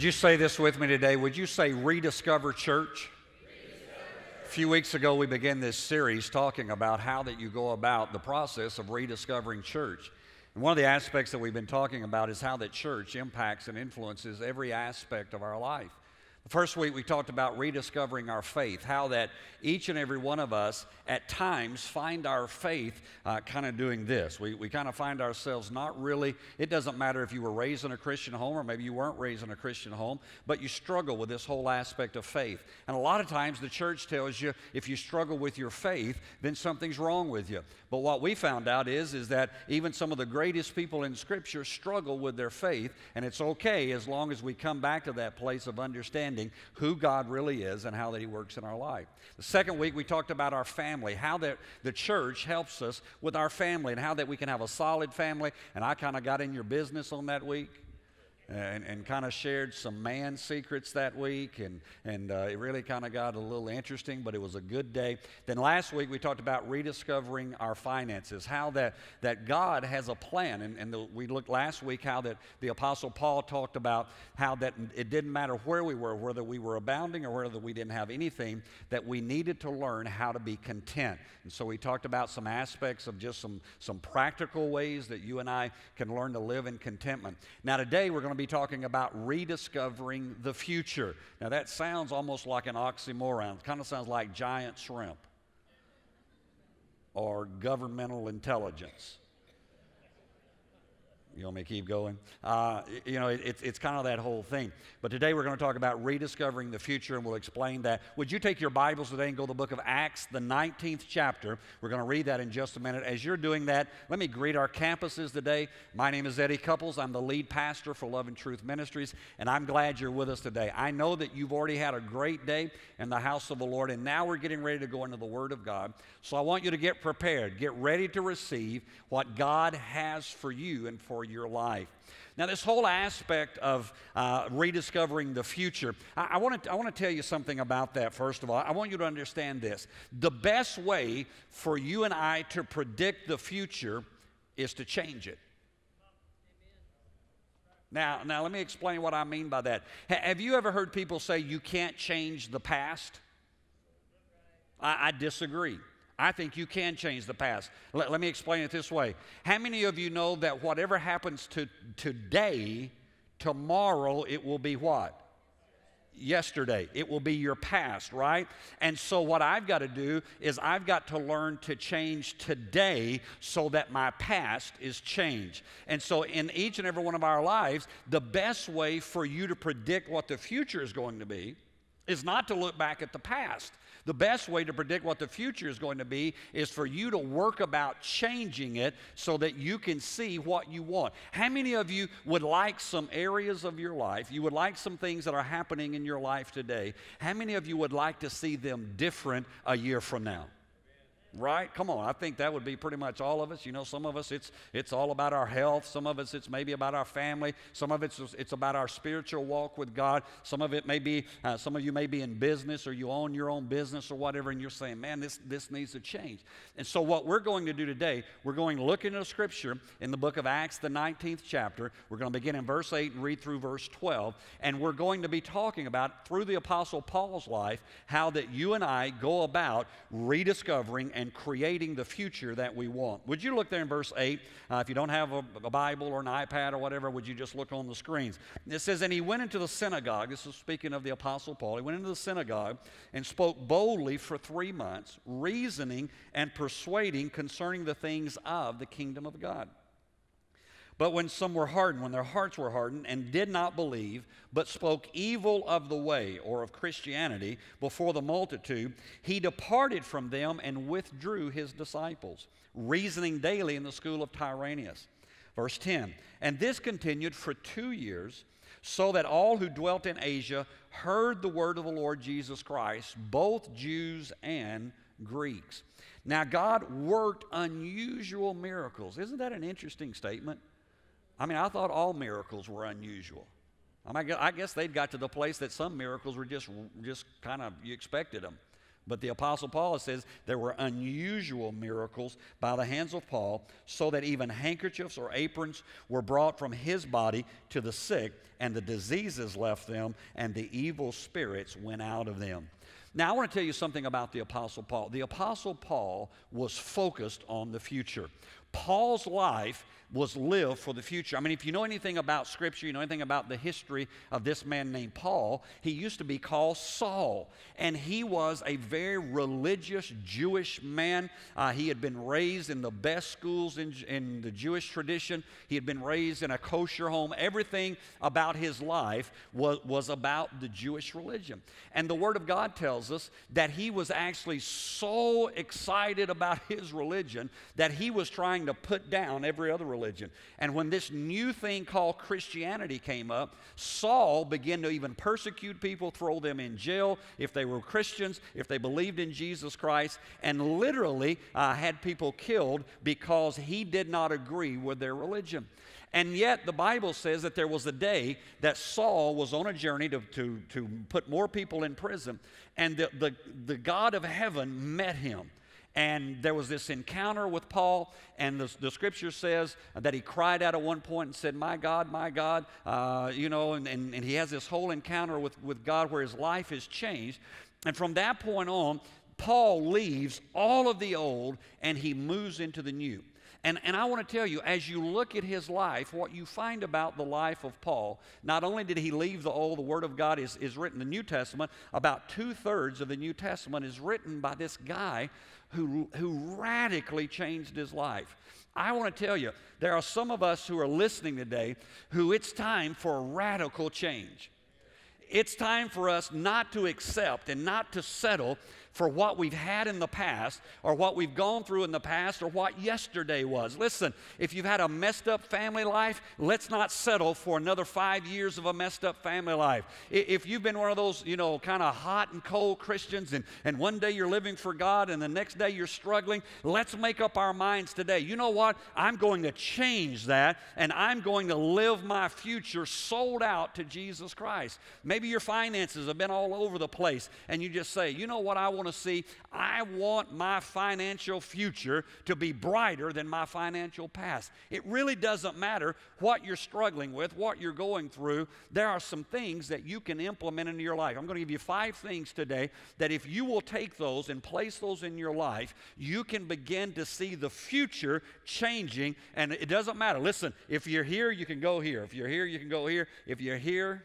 Would you say this with me today? Would you say rediscover church? A few weeks ago, we began this series talking about how that you go about the process of rediscovering church. And one of the aspects that we've been talking about is how that church impacts and influences every aspect of our life. The first week we talked about rediscovering our faith, how that each and every one of us at times find our faith uh, kind of doing this. We, we kind of find ourselves not really, it doesn't matter if you were raised in a Christian home or maybe you weren't raised in a Christian home, but you struggle with this whole aspect of faith. And a lot of times the church tells you if you struggle with your faith, then something's wrong with you. But what we found out is, is that even some of the greatest people in Scripture struggle with their faith, and it's okay as long as we come back to that place of understanding who God really is and how that He works in our life. The second week, we talked about our family, how that the church helps us with our family, and how that we can have a solid family. And I kind of got in your business on that week and, and kind of shared some man secrets that week, and, and uh, it really kind of got a little interesting, but it was a good day. Then last week we talked about rediscovering our finances, how that, that God has a plan, and, and the, we looked last week how that the Apostle Paul talked about how that it didn't matter where we were, whether we were abounding or whether we didn't have anything, that we needed to learn how to be content. And so we talked about some aspects of just some, some practical ways that you and I can learn to live in contentment. Now today we're going to be talking about rediscovering the future. Now, that sounds almost like an oxymoron. It kind of sounds like giant shrimp or governmental intelligence. You want me to keep going? Uh, you know, it, it's, it's kind of that whole thing. But today we're going to talk about rediscovering the future, and we'll explain that. Would you take your Bibles today and go to the book of Acts, the 19th chapter? We're going to read that in just a minute. As you're doing that, let me greet our campuses today. My name is Eddie Cupples. I'm the lead pastor for Love and Truth Ministries, and I'm glad you're with us today. I know that you've already had a great day in the house of the Lord, and now we're getting ready to go into the Word of God. So I want you to get prepared, get ready to receive what God has for you and for your life. Now, this whole aspect of uh, rediscovering the future, I, I want to tell you something about that, first of all. I want you to understand this. The best way for you and I to predict the future is to change it. Now, now, let me explain what I mean by that. have you ever heard people say you can't change the past? I, I disagree. I think you can change the past. Let, let, me explain it this way. How many of you know that whatever happens to today, tomorrow it will be what? Yesterday. It will be your past, right? And so, what I've got to do is I've got to learn to change today so that my past is changed. And so, in each and every one of our lives, the best way for you to predict what the future is going to be is not to look back at the past. The best way to predict what the future is going to be is for you to work about changing it so that you can see what you want. How many of you would like some areas of your life, you would like some things that are happening in your life today? How many of you would like to see them different a year from now? Right? Come on, I think that would be pretty much all of us. You know, some of us it's it's all about our health. Some of us it's maybe about our family. Some of it's it's about our spiritual walk with God. Some of it may be uh, some of you may be in business or you own your own business or whatever, and you're saying, man, this this needs to change. And so what we're going to do today, we're going to look into Scripture in the book of Acts, the 19th chapter. We're going to begin in verse 8 and read through verse 12, and we're going to be talking about through the Apostle Paul's life how that you and I go about rediscovering and creating the future that we want. Would you look there in verse 8? Uh, if you don't have a, a, Bible or an iPad or whatever, would you just look on the screens? It says, And he went into the synagogue. This is speaking of the Apostle Paul. He went into the synagogue and spoke boldly for three months, reasoning and persuading concerning the things of the kingdom of God. But when some were hardened, when their hearts were hardened, and did not believe, but spoke evil of the way or of Christianity before the multitude, he departed from them and withdrew his disciples, reasoning daily in the school of Tyrannus. Verse 10 And this continued for two years, so that all who dwelt in Asia heard the word of the Lord Jesus Christ, both Jews and Greeks. Now, God worked unusual miracles. Isn't that an interesting statement? I mean, I thought all miracles were unusual. I, mean, I guess they'd got to the place that some miracles were just, just kind of, you expected them. But the Apostle Paul says there were unusual miracles by the hands of Paul, so that even handkerchiefs or aprons were brought from his body to the sick, and the diseases left them, and the evil spirits went out of them. Now, I want to tell you something about the Apostle Paul. The Apostle Paul was focused on the future. Paul's life was lived for the future. I mean, if you know anything about Scripture, you know anything about the history of this man named Paul, he used to be called Saul. And he was a very religious Jewish man. Uh, he had been raised in the best schools in, in the Jewish tradition, he had been raised in a kosher home. Everything about his life was, was about the Jewish religion. And the Word of God tells us that he was actually so excited about his religion that he was trying to put down every other religion religion. And when this new thing called Christianity came up, Saul began to even persecute people, throw them in jail if they were Christians, if they believed in Jesus Christ, and literally uh, had people killed because he did not agree with their religion. And yet, the Bible says that there was a day that Saul was on a journey to, to, to put more people in prison, and the, the, the God of heaven met him. And there was this encounter with Paul, and the, the scripture says that he cried out at one point and said, My God, my God, uh, you know, and, and, and he has this whole encounter with, with God where his life is changed. And from that point on, Paul leaves all of the old and he moves into the new. And, and I want to tell you, as you look at his life, what you find about the life of Paul, not only did he leave the old, the Word of God is, is written, the New Testament, about two thirds of the New Testament is written by this guy who, who radically changed his life. I want to tell you, there are some of us who are listening today who it's time for radical change. It's time for us not to accept and not to settle for what we've had in the past or what we've gone through in the past or what yesterday was. Listen, if you've had a messed up family life, let's not settle for another five years of a messed up family life. If you've been one of those, you know, kind of hot and cold Christians and, and one day you're living for God and the next day you're struggling, let's make up our minds today. You know what? I'm going to change that and I'm going to live my future sold out to Jesus Christ. Maybe your finances have been all over the place and you just say, you know what I want want to see, I want my financial future to be brighter than my financial past. It really doesn't matter what you're struggling with, what you're going through. There are some things that you can implement into your life. I'm going to give you five things today that if you will take those and place those in your life, you can begin to see the future changing. And it doesn't matter. Listen, if you're here, you can go here. If you're here, you can go here. If you're here,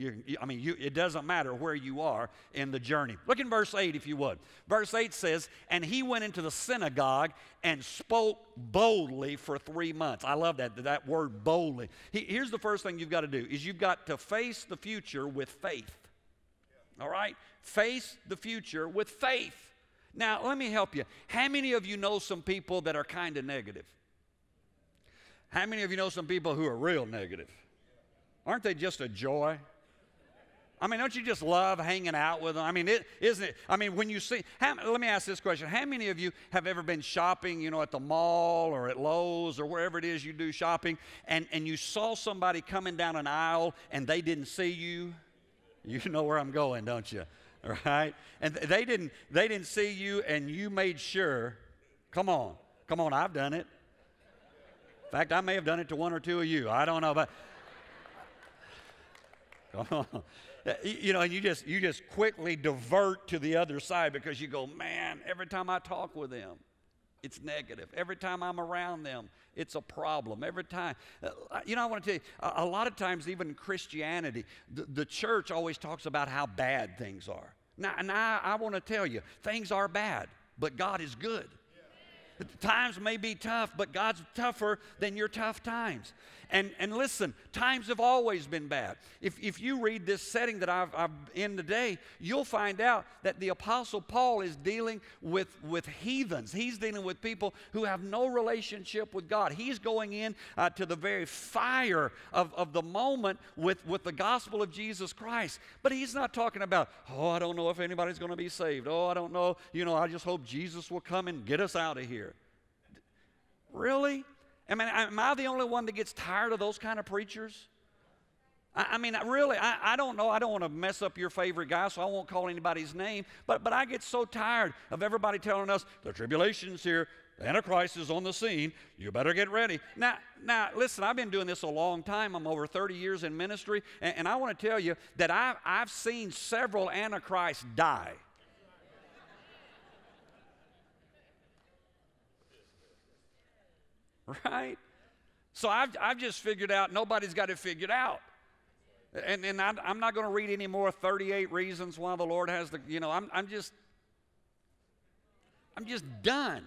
you, I mean, you, it doesn't matter where you are in the journey. Look in verse 8, if you would. Verse 8 says, And he went into the synagogue and spoke boldly for three months. I love that, that word boldly. He, here's the first thing you've got to do is you've got to face the future with faith. All right? Face the future with faith. Now, let me help you. How many of you know some people that are kind of negative? How many of you know some people who are real negative? Aren't they just a joy? I mean, don't you just love hanging out with them? I mean, it, isn't it? I mean, when you see, how, let me ask this question. How many of you have ever been shopping, you know, at the mall or at Lowe's or wherever it is you do shopping, and, and you saw somebody coming down an aisle and they didn't see you? You know where I'm going, don't you? Right? And they didn't, they didn't see you and you made sure, come on, come on, I've done it. In fact, I may have done it to one or two of you. I don't know, but come on. Uh, you know, and you just you just quickly divert to the other side because you go, man, every time I talk with them, it's negative. Every time I'm around them, it's a problem. Every time, uh, you know, I want to tell you, a, lot of times, even in Christianity, the, the, church always talks about how bad things are. Now, and I, I want to tell you, things are bad, but God is good. Times may be tough, but God's tougher than your tough times. And, and listen, times have always been bad. If, if you read this setting that I've, I've in today, you'll find out that the Apostle Paul is dealing with, with heathens. He's dealing with people who have no relationship with God. He's going in uh, to the very fire of, of the moment with, with the gospel of Jesus Christ. But he's not talking about, oh, I don't know if anybody's going to be saved. Oh, I don't know. You know, I just hope Jesus will come and get us out of here. Really? I mean, am I the only one that gets tired of those kind of preachers? I, I mean, really, I, I don't know. I don't want to mess up your favorite guy, so I won't call anybody's name. But, but I get so tired of everybody telling us the tribulation's here, the Antichrist is on the scene. You better get ready. Now, now, listen, I've been doing this a long time. I'm over 30 years in ministry, and, and I want to tell you that I've, I've seen several Antichrists die. Right? So I've, I've just figured out nobody's got it figured out. And, and I, am not going to read any more 38 reasons why the Lord has the, you know, I'm, I'm just, I'm just done.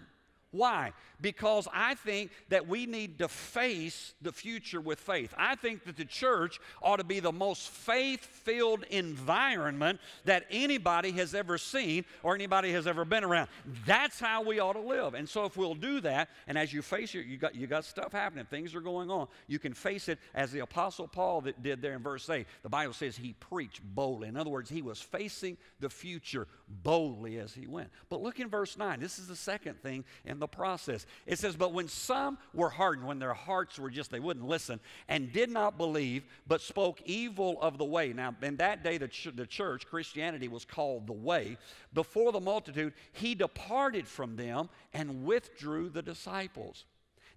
Why? Because I think that we need to face the future with faith. I think that the church ought to be the most faith filled environment that anybody has ever seen or anybody has ever been around. That's how we ought to live. And so, if we'll do that, and as you face it, you got, you got stuff happening, things are going on, you can face it as the Apostle Paul did there in verse 8. The Bible says he preached boldly. In other words, he was facing the future boldly as he went. But look in verse 9. This is the second thing in the process. It says, But when some were hardened, when their hearts were just, they wouldn't listen, and did not believe, but spoke evil of the way. Now, in that day, the, ch- the church, Christianity, was called the way. Before the multitude, he departed from them and withdrew the disciples.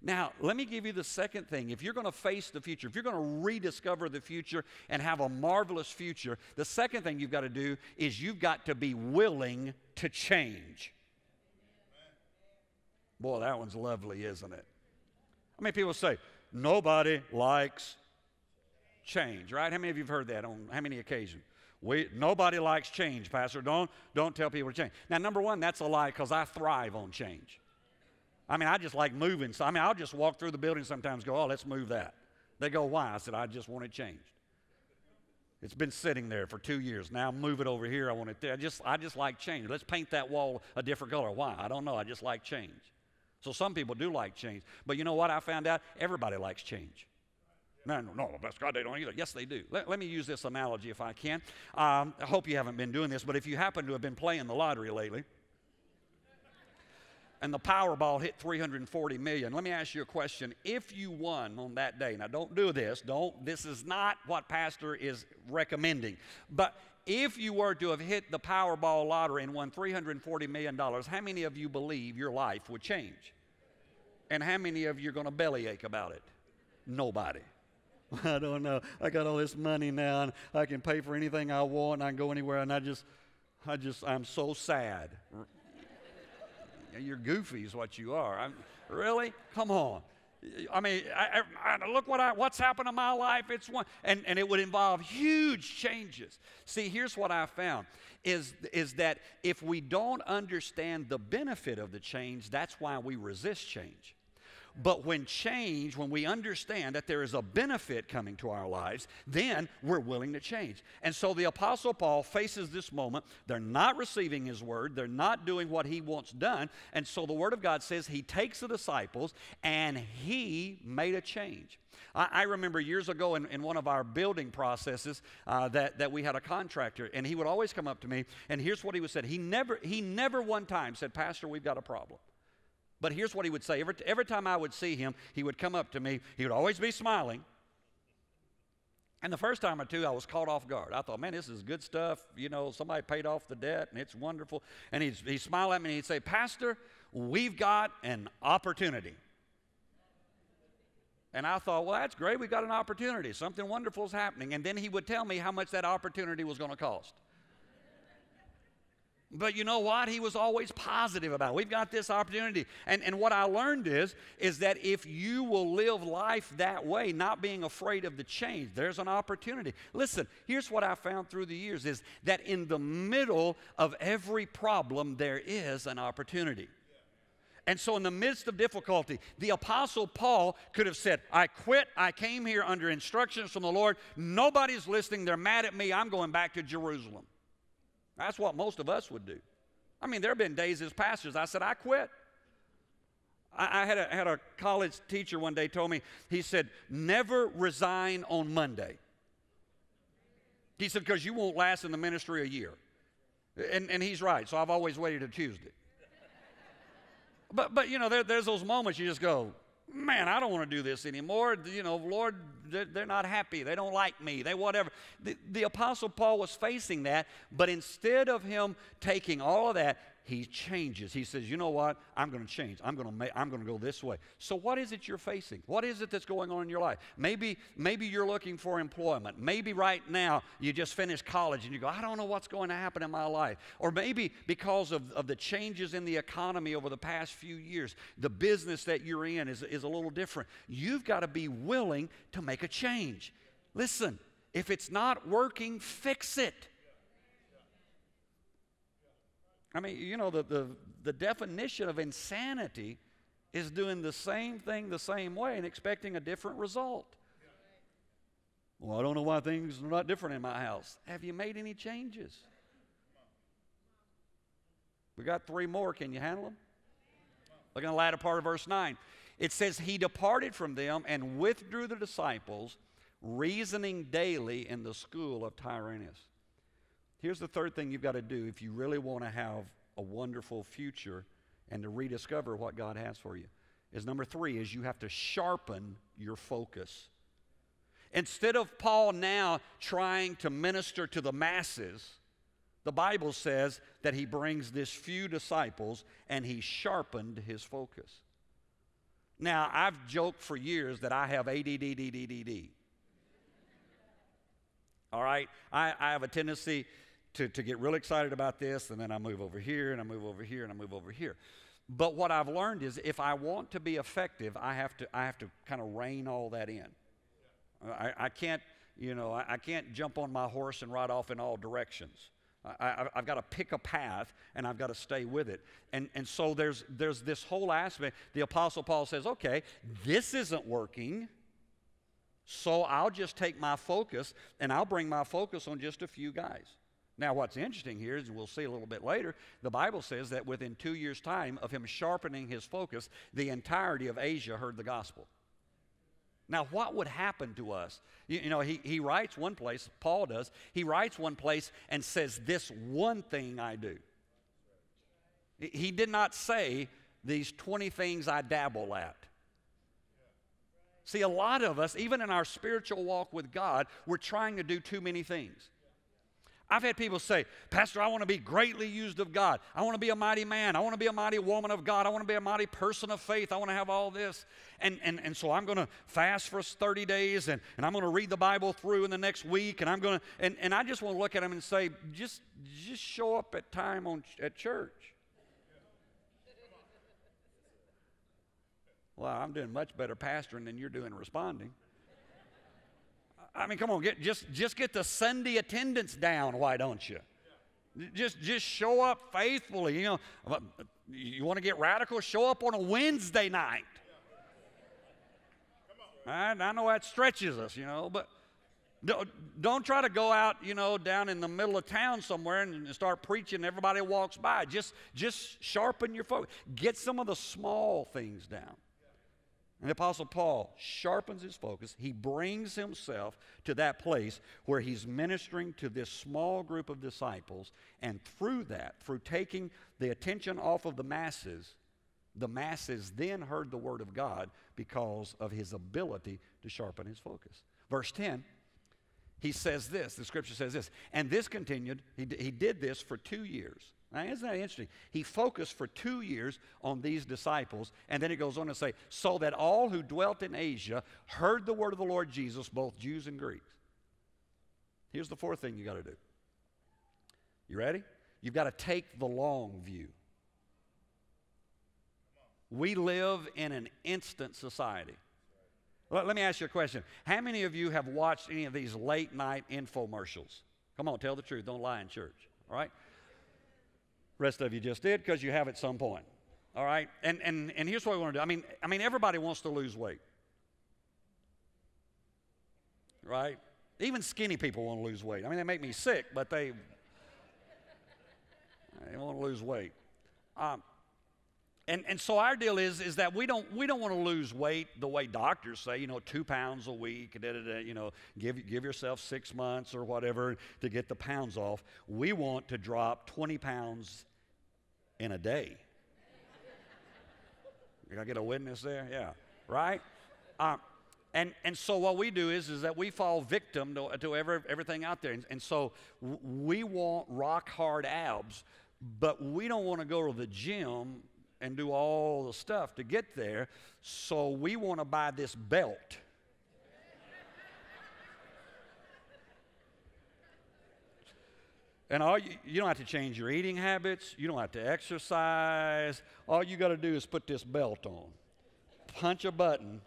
Now, let me give you the second thing. If you're going to face the future, if you're going to rediscover the future and have a marvelous future, the second thing you've got to do is you've got to be willing to change. Boy, that one's lovely, isn't it? How many people say, nobody likes change, right? How many of you have heard that on how many occasions? We, nobody likes change, Pastor. Don't, don't tell people to change. Now, number one, that's a lie because I thrive on change. I mean, I just like moving. So, I mean, I'll just walk through the building sometimes go, oh, let's move that. They go, why? I said, I just want it changed. It's been sitting there for two years. Now move it over here. I want it there. I just, I just like change. Let's paint that wall a different color. Why? I don't know. I just like change. So some people do like change. But you know what I found out? Everybody likes change. No, no, no, bless God, they don't either. Yes, they do. Let, let me use this analogy if I can. Um, I hope you haven't been doing this, but if you happen to have been playing the lottery lately, and the Powerball hit 340 million. Let me ask you a question. If you won on that day, now don't do this, don't, this is not what Pastor is recommending, but if you were to have hit the Powerball lottery and won $340 million, how many of you believe your life would change? And how many of you are going to bellyache about it? Nobody. I don't know. I got all this money now and I can pay for anything I want and I can go anywhere and I just, I just, I'm so sad. You're goofy, is what you are. I'm, really? Come on. I mean, I, I, look what I, what's happened in my life. It's one, and, and it would involve huge changes. See, here's what I found is, is that if we don't understand the benefit of the change, that's why we resist change. But when change, when we understand that there is a benefit coming to our lives, then we're willing to change. And so the Apostle Paul faces this moment. They're not receiving his word, they're not doing what he wants done. And so the Word of God says he takes the disciples and he made a change. I, I remember years ago in, in, one of our building processes uh, that, that we had a contractor, and he would always come up to me, and here's what he would say. He never, he never one time said, Pastor, we've got a problem. But here's what he would say every, every time I would see him, he would come up to me. He would always be smiling. And the first time or two, I was caught off guard. I thought, man, this is good stuff. You know, somebody paid off the debt and it's wonderful. And he'd, he'd smile at me and he'd say, Pastor, we've got an opportunity. And I thought, well, that's great. We've got an opportunity. Something wonderful is happening. And then he would tell me how much that opportunity was going to cost. But you know what? He was always positive about it. We've got this opportunity. And, and what I learned is, is that if you will live life that way, not being afraid of the change, there's an opportunity. Listen, here's what I found through the years is that in the middle of every problem, there is an opportunity. And so, in the midst of difficulty, the Apostle Paul could have said, I quit. I came here under instructions from the Lord. Nobody's listening. They're mad at me. I'm going back to Jerusalem. That's what most of us would do. I mean, there have been days as pastors, I said, I quit. I, I had, a, had a college teacher one day told me, he said, never resign on Monday. He said, because you won't last in the ministry a year. And, and he's right, so I've always waited a Tuesday. But, but you know, there, there's those moments you just go, man, I don't want to do this anymore. You know, Lord, they're, not happy. They don't like me. They whatever. The, the Apostle Paul was facing that, but instead of him taking all of that, he changes. He says, "You know what? I'm going to change. I'm going to make, I'm going to go this way." So what is it you're facing? What is it that's going on in your life? Maybe maybe you're looking for employment. Maybe right now you just finished college and you go, "I don't know what's going to happen in my life." Or maybe because of, of the changes in the economy over the past few years, the business that you're in is, is a little different. You've got to be willing to make a change. Listen, if it's not working, fix it. I mean, you know, the, the, the definition of insanity is doing the same thing the same way and expecting a different result. Well, I don't know why things are not different in my house. Have you made any changes? We got three more. Can you handle them? Look at the latter part of verse 9. It says, He departed from them and withdrew the disciples, reasoning daily in the school of Tyrannus. Here's the third thing you've got to do if you really want to have a wonderful future and to rediscover what God has for you. Is number three is you have to sharpen your focus. Instead of Paul now trying to minister to the masses, the Bible says that he brings this few disciples and he sharpened his focus. Now, I've joked for years that I have ADD, All right? I, I have a tendency to, to get really excited about this, and then I move over here, and I move over here, and I move over here. But what I've learned is if I want to be effective, I have to, I have to kind of rein all that in. I, I can't, you know, I, I, can't jump on my horse and ride off in all directions. I, have got to pick a path and I've got to stay with it. And, and so there's, there's this whole aspect. The Apostle Paul says, okay, this isn't working. So I'll just take my focus and I'll bring my focus on just a few guys. Now, what's interesting here is we'll see a little bit later, the Bible says that within two years' time of him sharpening his focus, the entirety of Asia heard the gospel. Now, what would happen to us? You, you, know, he, he writes one place, Paul does, he writes one place and says, This one thing I do. He did not say, These 20 things I dabble at. See, a lot of us, even in our spiritual walk with God, we're trying to do too many things. I've had people say, Pastor, I want to be greatly used of God. I want to be a mighty man. I want to be a mighty woman of God. I want to be a mighty person of faith. I want to have all this. And, and, and so I'm going to fast for 30 days and, and I'm going to read the Bible through in the next week. And I'm going to, and, and I just want to look at them and say, just, just show up at time on, at church. Well, I'm doing much better pastoring than you're doing responding. I mean, come on, get, just, just get the Sunday attendance down, why don't you? Just, just show up faithfully. You know, you want to get radical? Show up on a Wednesday night. I, I know that stretches us, you know, but don't, don't try to go out, you know, down in the middle of town somewhere and start preaching. Everybody walks by. Just, just sharpen your focus. Get some of the small things down. And the Apostle Paul sharpens his focus. He brings himself to that place where he's ministering to this small group of disciples. And through that, through taking the attention off of the masses, the masses then heard the word of God because of his ability to sharpen his focus. Verse 10, he says this the scripture says this, and this continued, he, he did this for two years. Now, isn't that interesting? He focused for two years on these disciples, and then he goes on to say, so that all who dwelt in Asia heard the word of the Lord Jesus, both Jews and Greeks. Here's the fourth thing you got to do. You ready? You've got to take the long view. We live in an instant society. Let, let me ask you a question. How many of you have watched any of these late night infomercials? Come on, tell the truth. Don't lie in church. All right? Rest of you just did because you have at some point. All right? And, and, and here's what we want to do. I mean, I mean, everybody wants to lose weight. Right? Even skinny people want to lose weight. I mean, they make me sick, but they, they want to lose weight. Um, and, and so our deal is, is that we don't, we don't want to lose weight the way doctors say, you know, two pounds a week, da, da, da, you know, give, give yourself six months or whatever to get the pounds off. We want to drop 20 pounds in a day. Can I get a witness there? Yeah. right? Uh, and, and so what we do is, is that we fall victim to, to every, everything out there. And, and so we want rock hard abs, but we don't want to go to the gym and do all the stuff to get there. So we want to buy this belt. And all you, you don't have to change your eating habits. You don't have to exercise. All you got to do is put this belt on, punch a button,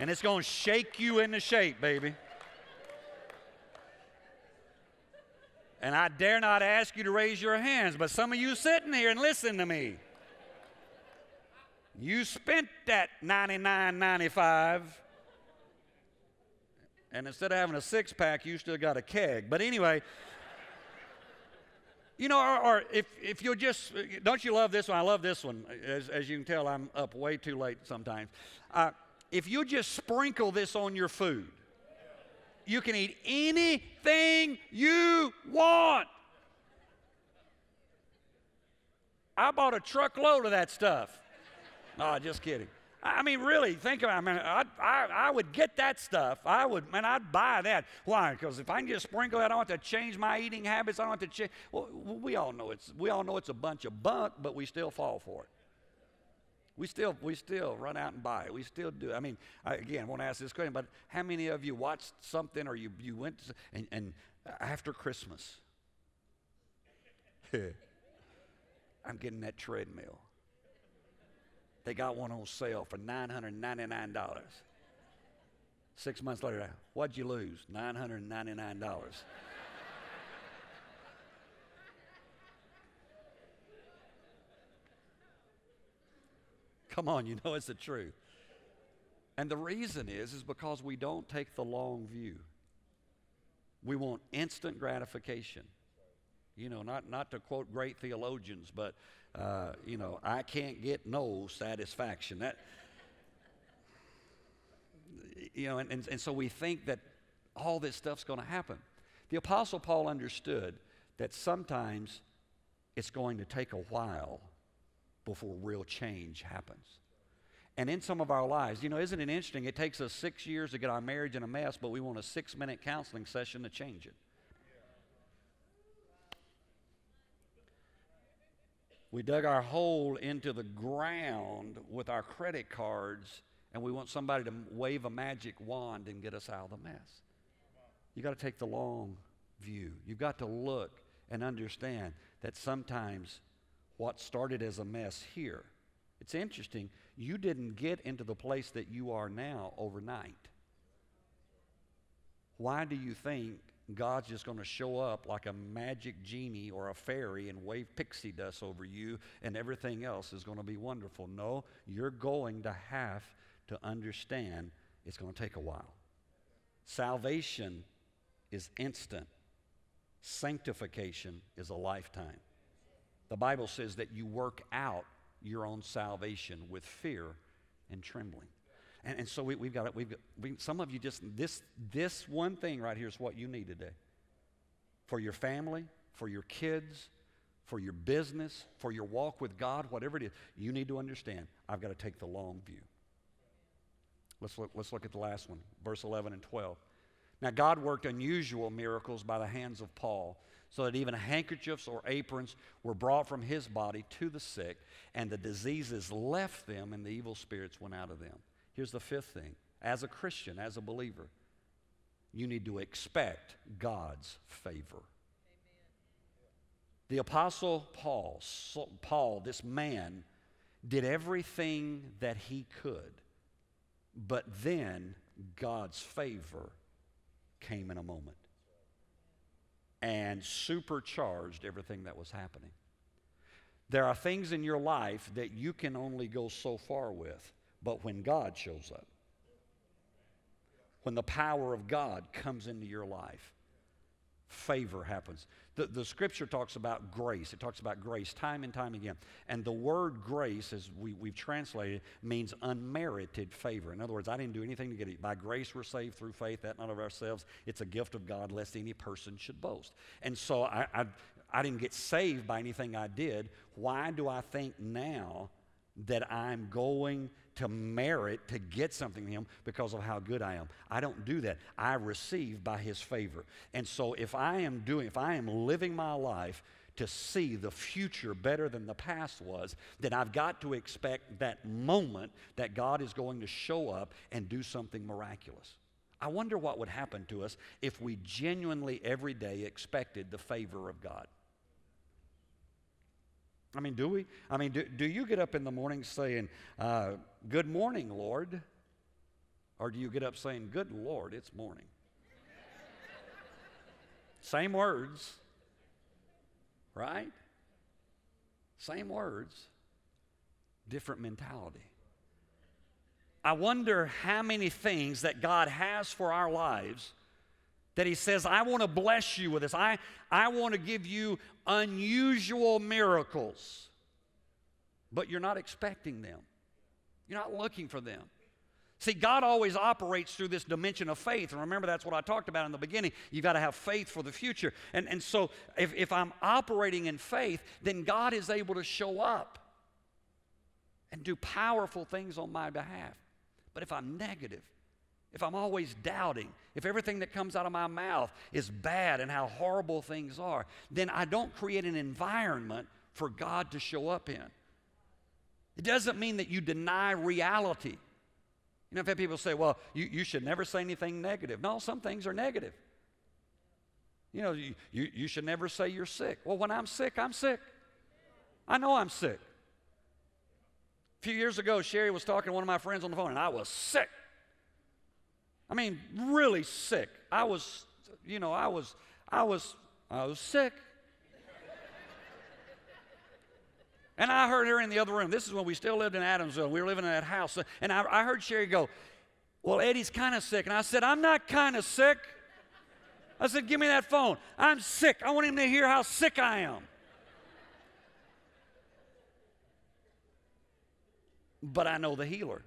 and it's going to shake you into shape, baby. And I dare not ask you to raise your hands, but some of you sitting here and listen to me. You spent that 99.95 and instead of having a six pack, you still got a keg. But anyway, you know, or, or, if, if you'll just, don't you love this one? I love this one. As, as you can tell, I'm up way too late sometimes. Uh, if you just sprinkle this on your food, you can eat anything you want. I bought a truckload of that stuff. No, just kidding. I mean, really, think about it. I mean, I, I, I would get that stuff. I would, man, I'd buy that. Why? Because if I can just sprinkle that, I don't have to change my eating habits. I don't have to change. Well, we all know it's, we all know it's a bunch of bunk, but we still fall for it. We still, we still run out and buy. We still do. I mean, I, again, I want to ask this question, but how many of you watched something or you, you went to, and, and after Christmas, I'm getting that treadmill. They got one on sale for $999. Six months later, what'd you lose? $999. Come on, you know it's the truth. And the reason is, is because we don't take the long view. We want instant gratification. You know, not, not to quote great theologians, but uh, you know, I can't get no satisfaction. That, you know, and, and, and so we think that all this stuff's going to happen. The Apostle Paul understood that sometimes it's going to take a while before real change happens. And in some of our lives, you know, isn't it interesting? It takes us six years to get our marriage in a mess, but we want a six minute counseling session to change it. We dug our hole into the ground with our credit cards, and we want somebody to wave a magic wand and get us out of the mess. You got to take the long view. You've got to look and understand that sometimes what started as a mess here, it's interesting, you didn't get into the place that you are now overnight. Why do you think God's just going to show up like a magic genie or a fairy and wave pixie dust over you, and everything else is going to be wonderful. No, you're going to have to understand it's going to take a while. Salvation is instant, sanctification is a lifetime. The Bible says that you work out your own salvation with fear and trembling. And, and so we, have got it. We've got, we, some of you just, this, this one thing right here is what you need today. For your family, for your kids, for your business, for your walk with God, whatever it is, you need to understand I've got to take the long view. Let's look, let's look at the last one, verse 11 and 12. Now, God worked unusual miracles by the hands of Paul, so that even handkerchiefs or aprons were brought from his body to the sick, and the diseases left them, and the evil spirits went out of them. Here's the fifth thing as a Christian, as a believer, you need to expect God's favor. The Apostle Paul, Paul, this man, did everything that he could, but then God's favor came in a moment and supercharged everything that was happening. There are things in your life that you can only go so far with. But when God shows up, when the power of God comes into your life, favor happens. The, the scripture talks about grace. It talks about grace time and time again. And the word grace, as we, we've translated, means unmerited favor. In other words, I didn't do anything to get it. By grace we're saved through faith, that not of ourselves. It's a gift of God, lest any person should boast. And so I, I, I didn't get saved by anything I did. Why do I think now that I'm going to merit to get something from Him because of how good I am. I don't do that. I receive by His favor. And so if I am doing, if I am living my life to see the future better than the past was, then I've got to expect that moment that God is going to show up and do something miraculous. I wonder what would happen to us if we genuinely every day expected the favor of God. I mean, do we? I mean, do, do you get up in the morning saying, uh, Good morning, Lord? Or do you get up saying, Good Lord, it's morning? Same words, right? Same words, different mentality. I wonder how many things that God has for our lives that He says, I want to bless you with this. I, I want to give you unusual miracles. But you're not expecting them, you're not looking for them. See, God always operates through this dimension of faith. And remember, that's what I talked about in the beginning. You've got to have faith for the future. And, and so, if, if I'm operating in faith, then God is able to show up and do powerful things on my behalf. But if I'm negative, if I'm always doubting, if everything that comes out of my mouth is bad and how horrible things are, then I don't create an environment for God to show up in. It doesn't mean that you deny reality. You know, I've had people say, well, you, you should never say anything negative. No, some things are negative. You know, you, you, you should never say you're sick. Well, when I'm sick, I'm sick. I know I'm sick. A few years ago, Sherry was talking to one of my friends on the phone, and I was sick. I mean, really sick. I was, you know, I was, I was, I was sick. And I heard her in the other room. This is when we still lived in Adamsville. We were living in that house. And I, I heard Sherry go, Well, Eddie's kind of sick. And I said, I'm not kind of sick. I said, Give me that phone. I'm sick. I want him to hear how sick I am. But I know the healer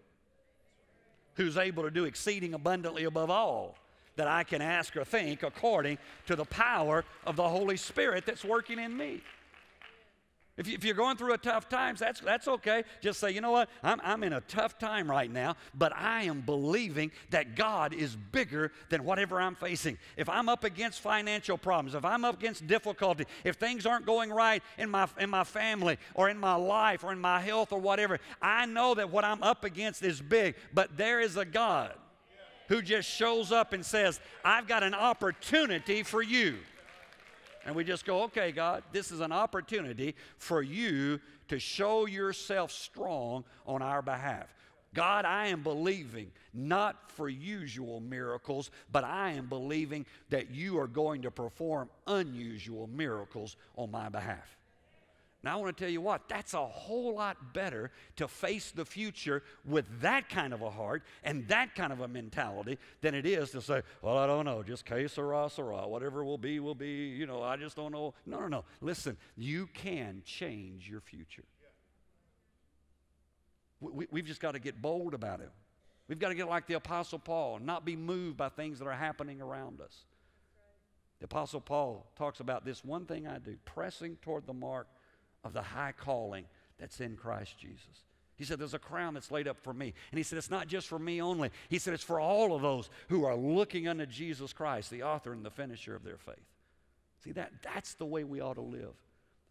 who's able to do exceeding abundantly above all that I can ask or think according to the power of the Holy Spirit that's working in me. If, you, are going through a tough times, that's, that's okay. Just say, you know what? I'm, I'm in a tough time right now, but I am believing that God is bigger than whatever I'm facing. If I'm up against financial problems, if I'm up against difficulty, if things aren't going right in my, in my family or in my life or in my health or whatever, I know that what I'm up against is big, but there is a God who just shows up and says, I've got an opportunity for you. And we just go, okay, God, this is an opportunity for you to show yourself strong on our behalf. God, I am believing not for usual miracles, but I am believing that you are going to perform unusual miracles on my behalf. Now, I want to tell you what, that's a whole lot better to face the future with that kind of a heart and that kind of a mentality than it is to say, well, I don't know, just que sera, sera, whatever will be, will be, you know, I just don't know. No, no, no. Listen, you can change your future. We, we've just got to get bold about it. We've got to get like the Apostle Paul, not be moved by things that are happening around us. The Apostle Paul talks about this one thing I do pressing toward the mark of the high calling that's in Christ Jesus. He said, There's a crown that's laid up for me. And he said, It's not just for me only. He said, It's for all of those who are looking unto Jesus Christ, the author and the finisher of their faith. See, that, that's the way we ought to live.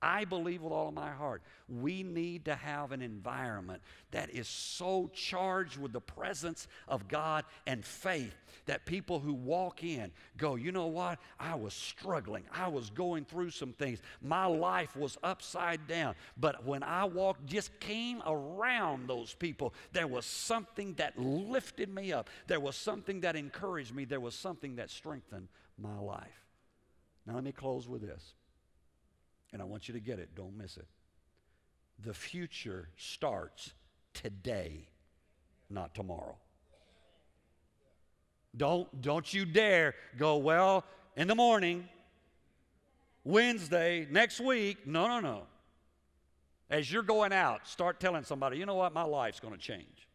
I believe with all of my heart we need to have an environment that is so charged with the presence of God and faith that people who walk in go, you know what? I was struggling. I was going through some things. My life was upside down. But when I walked, just came around those people, there was something that lifted me up. There was something that encouraged me. There was something that strengthened my life. Now, let me close with this. And I want you to get it, don't miss it. The future starts today, not tomorrow. Don't, don't you dare go, well, in the morning, Wednesday, next week. No, no, no. As you're going out, start telling somebody, you know what, my life's going to change.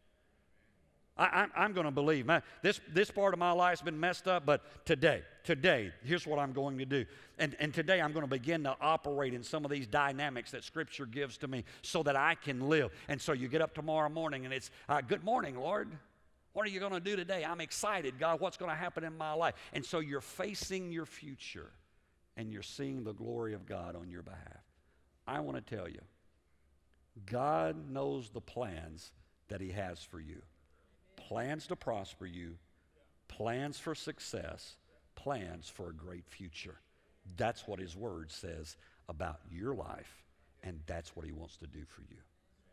I, am going to believe. Man, this, this part of my life's been messed up, but today, today, here's what I'm going to do. And, and today I'm going to begin to operate in some of these dynamics that Scripture gives to me so that I can live. And so you get up tomorrow morning and it's, uh, Good morning, Lord. What are you going to do today? I'm excited, God. What's going to happen in my life? And so you're facing your future and you're seeing the glory of God on your behalf. I want to tell you, God knows the plans that He has for you plans to prosper you, plans for success, plans for a great future. That's what His Word says about your life, and that's what He wants to do for you.